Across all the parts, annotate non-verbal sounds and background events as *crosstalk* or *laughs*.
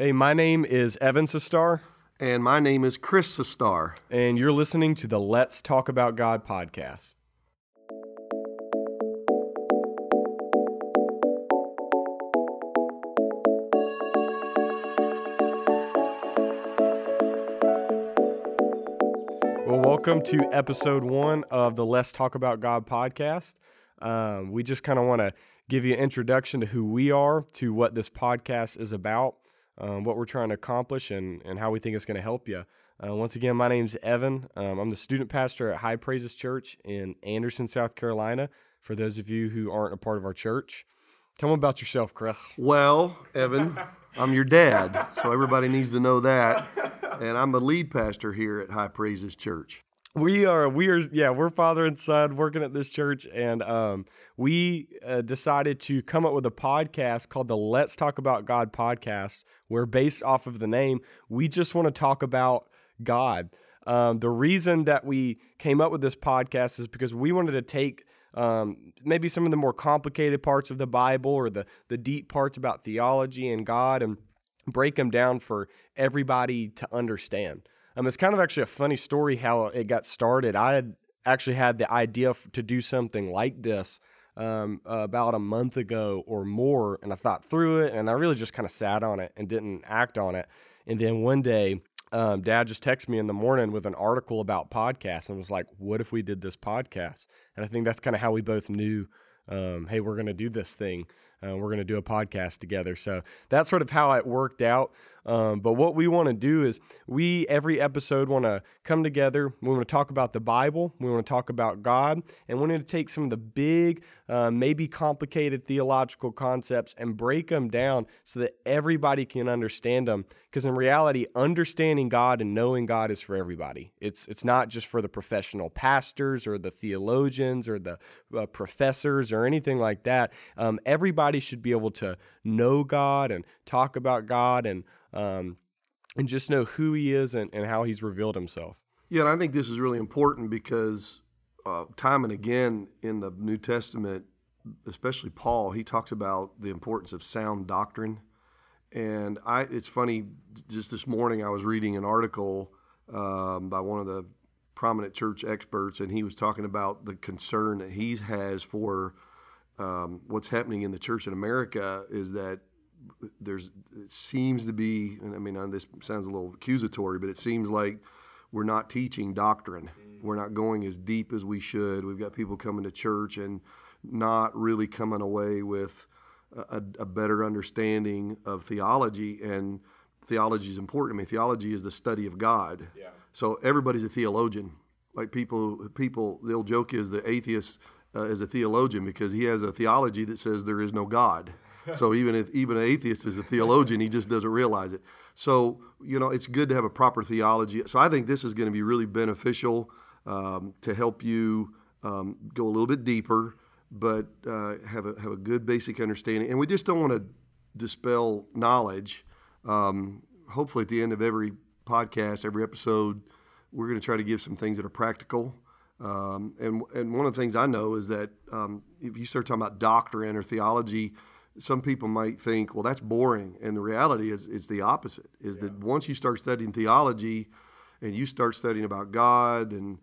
Hey, my name is Evan Sestar, And my name is Chris Sestar. and you're listening to the Let's Talk About God podcast. Well, welcome to episode one of the Let's Talk About God podcast. Um, we just kind of want to give you an introduction to who we are, to what this podcast is about, um, what we're trying to accomplish, and, and how we think it's going to help you. Uh, once again, my name's Evan. Um, I'm the student pastor at High Praises Church in Anderson, South Carolina. For those of you who aren't a part of our church, tell them about yourself, Chris. Well, Evan, I'm your dad, so everybody needs to know that. And I'm the lead pastor here at High Praises Church. We are, we are, yeah, we're father and son working at this church, and um, we uh, decided to come up with a podcast called the Let's Talk About God podcast, where based off of the name, we just want to talk about God. Um, the reason that we came up with this podcast is because we wanted to take um, maybe some of the more complicated parts of the Bible or the the deep parts about theology and God and break them down for everybody to understand. Um, it's kind of actually a funny story how it got started. I had actually had the idea to do something like this um, about a month ago or more, and I thought through it, and I really just kind of sat on it and didn't act on it. And then one day, um, Dad just texted me in the morning with an article about podcasts and was like, "What if we did this podcast?" And I think that's kind of how we both knew, um, "Hey, we're going to do this thing." Uh, we're going to do a podcast together. So that's sort of how it worked out. Um, but what we want to do is we, every episode, want to come together. We want to talk about the Bible. We want to talk about God. And we want to take some of the big, uh, maybe complicated theological concepts and break them down so that everybody can understand them. Because in reality, understanding God and knowing God is for everybody. It's, it's not just for the professional pastors or the theologians or the uh, professors or anything like that. Um, everybody should be able to know God and talk about God and um, and just know who He is and, and how He's revealed Himself. Yeah, and I think this is really important because uh, time and again in the New Testament, especially Paul, he talks about the importance of sound doctrine. And I, it's funny, just this morning I was reading an article um, by one of the prominent church experts, and he was talking about the concern that he has for um, what's happening in the church in America is that there's it seems to be, and I mean this sounds a little accusatory, but it seems like we're not teaching doctrine. We're not going as deep as we should. We've got people coming to church and not really coming away with a, a better understanding of theology. And theology is important. I mean, theology is the study of God. Yeah. So everybody's a theologian. Like people, people. The old joke is the atheist uh, is a theologian because he has a theology that says there is no God. *laughs* So even if even an atheist is a theologian, he just doesn't realize it. So you know, it's good to have a proper theology. So I think this is going to be really beneficial um, to help you um, go a little bit deeper, but uh, have a have a good basic understanding. And we just don't want to dispel knowledge. Um, hopefully, at the end of every podcast, every episode, we're going to try to give some things that are practical. Um, and and one of the things I know is that um, if you start talking about doctrine or theology, some people might think, well, that's boring. And the reality is, it's the opposite. Is yeah. that once you start studying theology, and you start studying about God and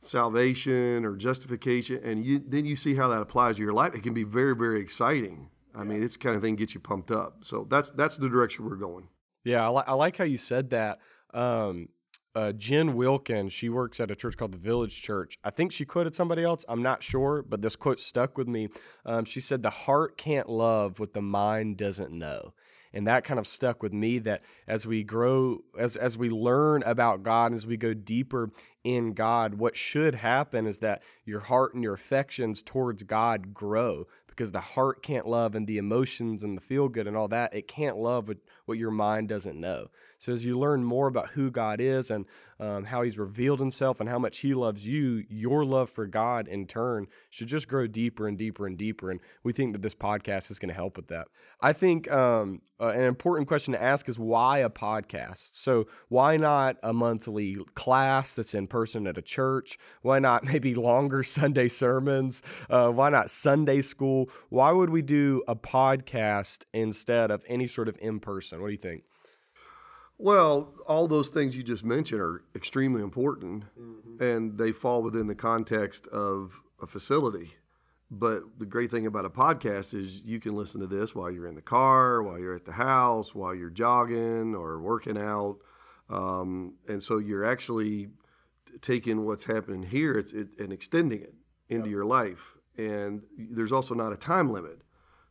salvation or justification, and you then you see how that applies to your life, it can be very very exciting. I mean, it's the kind of thing gets you pumped up. So that's that's the direction we're going. Yeah, I, li- I like how you said that. Um, uh, Jen Wilkin, she works at a church called the Village Church. I think she quoted somebody else. I'm not sure, but this quote stuck with me. Um, she said, The heart can't love what the mind doesn't know. And that kind of stuck with me that as we grow, as, as we learn about God, as we go deeper in God, what should happen is that your heart and your affections towards God grow because the heart can't love and the emotions and the feel good and all that, it can't love what, what your mind doesn't know. So as you learn more about who God is and um, how He's revealed Himself and how much He loves you, your love for God in turn should just grow deeper and deeper and deeper. And we think that this podcast is going to help with that. I think um, uh, an important question to ask is why a podcast? So why not a monthly class that's in person at a church? Why not *laughs* maybe longer Sunday sermons? Uh, why not Sunday school? Why would we do a podcast instead of any sort of in person? What do you think? Well, all those things you just mentioned are extremely important, mm-hmm. and they fall within the context of a facility. But the great thing about a podcast is you can listen to this while you're in the car, while you're at the house, while you're jogging or working out. Um, and so you're actually taking what's happening here it, and extending it into yep. your life. And there's also not a time limit.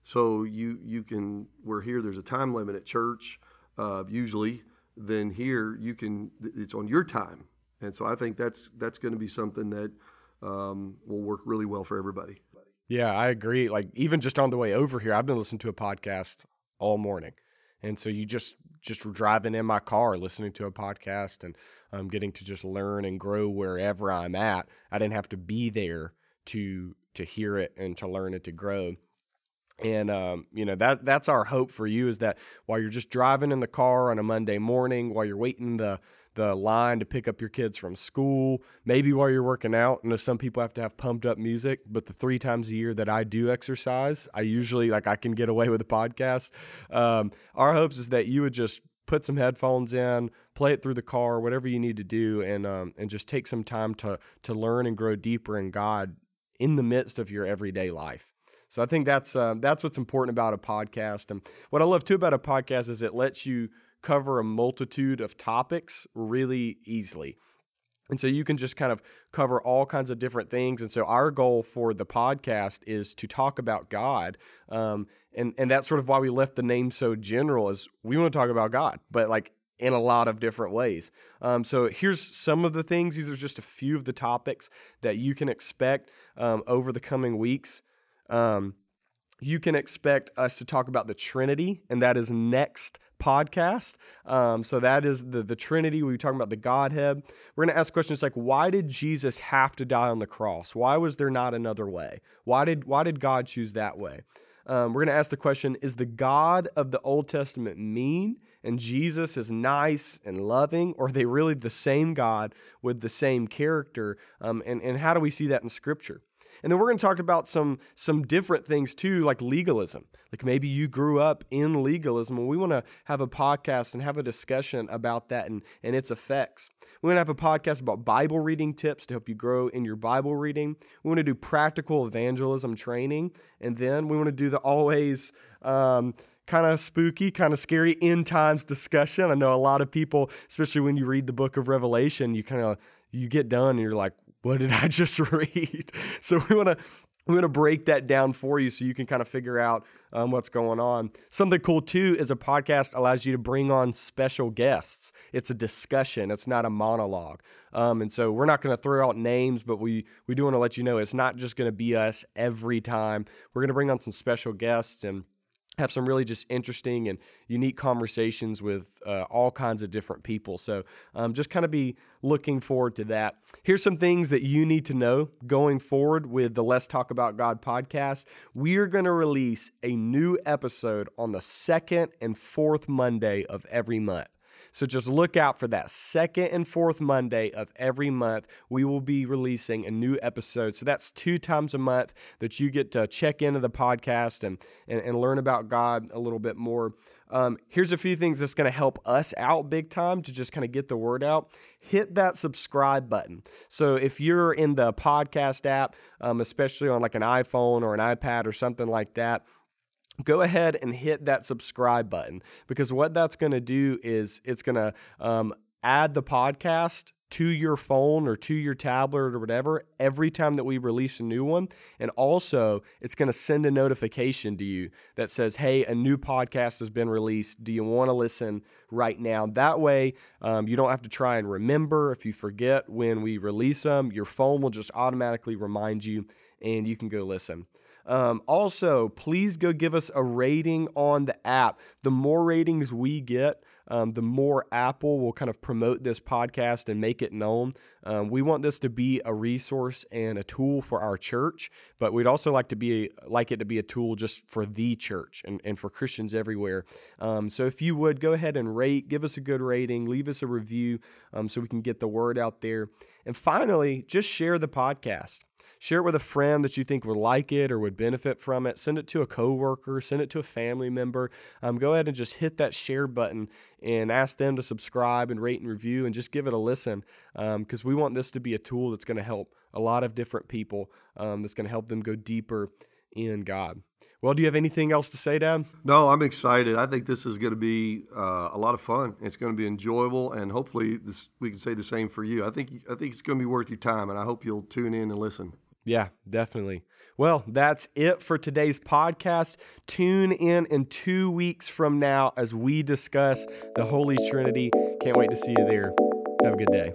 So you, you can, we're here, there's a time limit at church, uh, usually. Then here you can, it's on your time. And so I think that's, that's going to be something that um, will work really well for everybody. Yeah, I agree. Like even just on the way over here, I've been listening to a podcast all morning, and so you just just driving in my car, listening to a podcast, and um, getting to just learn and grow wherever I'm at. I didn't have to be there to to hear it and to learn it to grow. And um, you know that that's our hope for you is that while you're just driving in the car on a Monday morning, while you're waiting the the line to pick up your kids from school, maybe while you're working out. I know some people have to have pumped up music, but the three times a year that I do exercise, I usually like I can get away with a podcast. Um, our hopes is that you would just put some headphones in, play it through the car, whatever you need to do, and um, and just take some time to to learn and grow deeper in God in the midst of your everyday life. So I think that's uh, that's what's important about a podcast, and what I love too about a podcast is it lets you cover a multitude of topics really easily. And so you can just kind of cover all kinds of different things. And so our goal for the podcast is to talk about God. Um, and, and that's sort of why we left the name so general is we want to talk about God, but like in a lot of different ways. Um, so here's some of the things. These are just a few of the topics that you can expect um, over the coming weeks. Um, you can expect us to talk about the Trinity, and that is next podcast. Um, so that is the the Trinity. We are talking about the Godhead. We're going to ask questions like, why did Jesus have to die on the cross? Why was there not another way? Why did why did God choose that way? Um, we're going to ask the question: Is the God of the Old Testament mean and Jesus is nice and loving, or are they really the same God with the same character? Um, and and how do we see that in Scripture? And then we're going to talk about some some different things too, like legalism. Like maybe you grew up in legalism, and we want to have a podcast and have a discussion about that and, and its effects. We want to have a podcast about Bible reading tips to help you grow in your Bible reading. We want to do practical evangelism training, and then we want to do the always um, kind of spooky, kind of scary end times discussion. I know a lot of people, especially when you read the book of Revelation, you kind of you get done and you're like, what did I *laughs* just read? So we want to we want to break that down for you so you can kind of figure out um, what's going on. Something cool too is a podcast allows you to bring on special guests. It's a discussion. It's not a monologue. Um, and so we're not going to throw out names, but we we do want to let you know it's not just going to be us every time. We're going to bring on some special guests and have some really just interesting and unique conversations with uh, all kinds of different people. So um, just kind of be looking forward to that. Here's some things that you need to know going forward with the Let's Talk About God podcast. We are going to release a new episode on the second and fourth Monday of every month. So just look out for that second and fourth Monday of every month. We will be releasing a new episode. So that's two times a month that you get to check into the podcast and, and, and learn about God a little bit more. Um, here's a few things that's going to help us out big time to just kind of get the word out. Hit that subscribe button. So if you're in the podcast app, um, especially on like an iPhone or an iPad or something like that, go ahead and hit that subscribe button because what that's going to do is it's going to um, add the podcast to your phone or to your tablet or whatever every time that we release a new one. And also, it's going to send a notification to you that says, hey, a new podcast has been released. Do you want to listen right now? That way, um, you don't have to try and remember. If you forget when we release them, your phone will just automatically remind you and you can go listen. Um, also, please go give us a rating on the app. The more ratings we get, um, the more Apple will kind of promote this podcast and make it known. Um, we want this to be a resource and a tool for our church, but we'd also like to be like it to be a tool just for the church and, and for Christians everywhere. Um, so if you would go ahead and rate, give us a good rating, leave us a review um, so we can get the word out there. And finally, just share the podcast. Share it with a friend that you think would like it or would benefit from it. Send it to a coworker, send it to a family member. Um, go ahead and just hit that share button and ask them to subscribe and rate and review and just give it a listen because um, we want this to be a tool that's going to help a lot of different people, um, that's going to help them go deeper in God. Well, do you have anything else to say, Dad? No, I'm excited. I think this is going to be uh, a lot of fun. It's going to be enjoyable, and hopefully, this, we can say the same for you. I think I think it's going to be worth your time, and I hope you'll tune in and listen. Yeah, definitely. Well, that's it for today's podcast. Tune in in two weeks from now as we discuss the Holy Trinity. Can't wait to see you there. Have a good day.